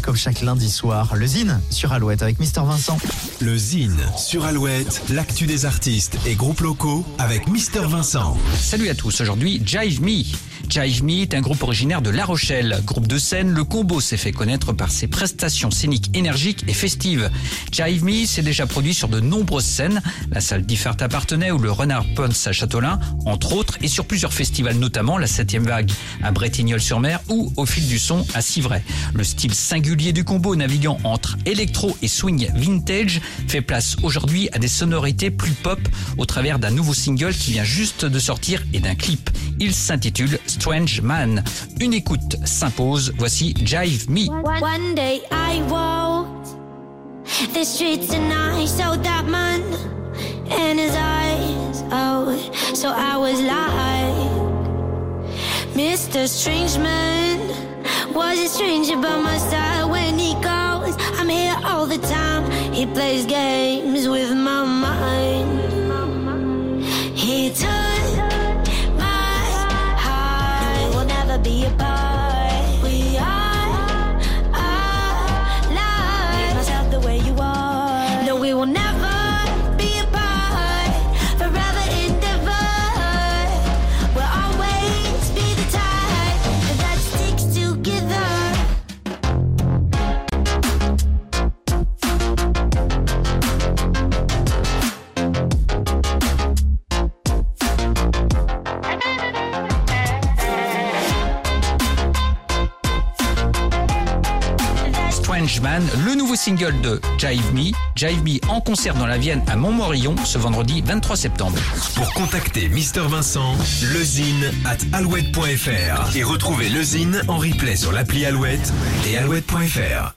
Comme chaque lundi soir, le Zine sur Alouette avec Mister Vincent. Le Zine sur Alouette, l'actu des artistes et groupes locaux avec Mister Vincent. Salut à tous, aujourd'hui Jive Me. Jive Me est un groupe originaire de La Rochelle. Groupe de scène, le combo s'est fait connaître par ses prestations scéniques énergiques et festives. Jive Me s'est déjà produit sur de nombreuses scènes. La salle Differt appartenait ou le Renard Ponce à Châteaulin, entre autres, et sur plusieurs festivals, notamment la 7 vague à Bretignolles-sur-Mer ou au fil du son à Civray. Le style singulier du combo naviguant entre électro et swing vintage fait place aujourd'hui à des sonorités plus pop au travers d'un nouveau single qui vient juste de sortir et d'un clip. Il s'intitule Strange Man. Une écoute s'impose. Voici Jive Me. One day I the streets and I saw that man his eyes. Oh, so I was like, Mr. Was He plays games with my Strange Man, le nouveau single de Jive Me. Jive Me en concert dans la Vienne à Montmorillon ce vendredi 23 septembre. Pour contacter Mister Vincent, lezine at alouette.fr et retrouver le Zine en replay sur l'appli Alouette et alouette.fr.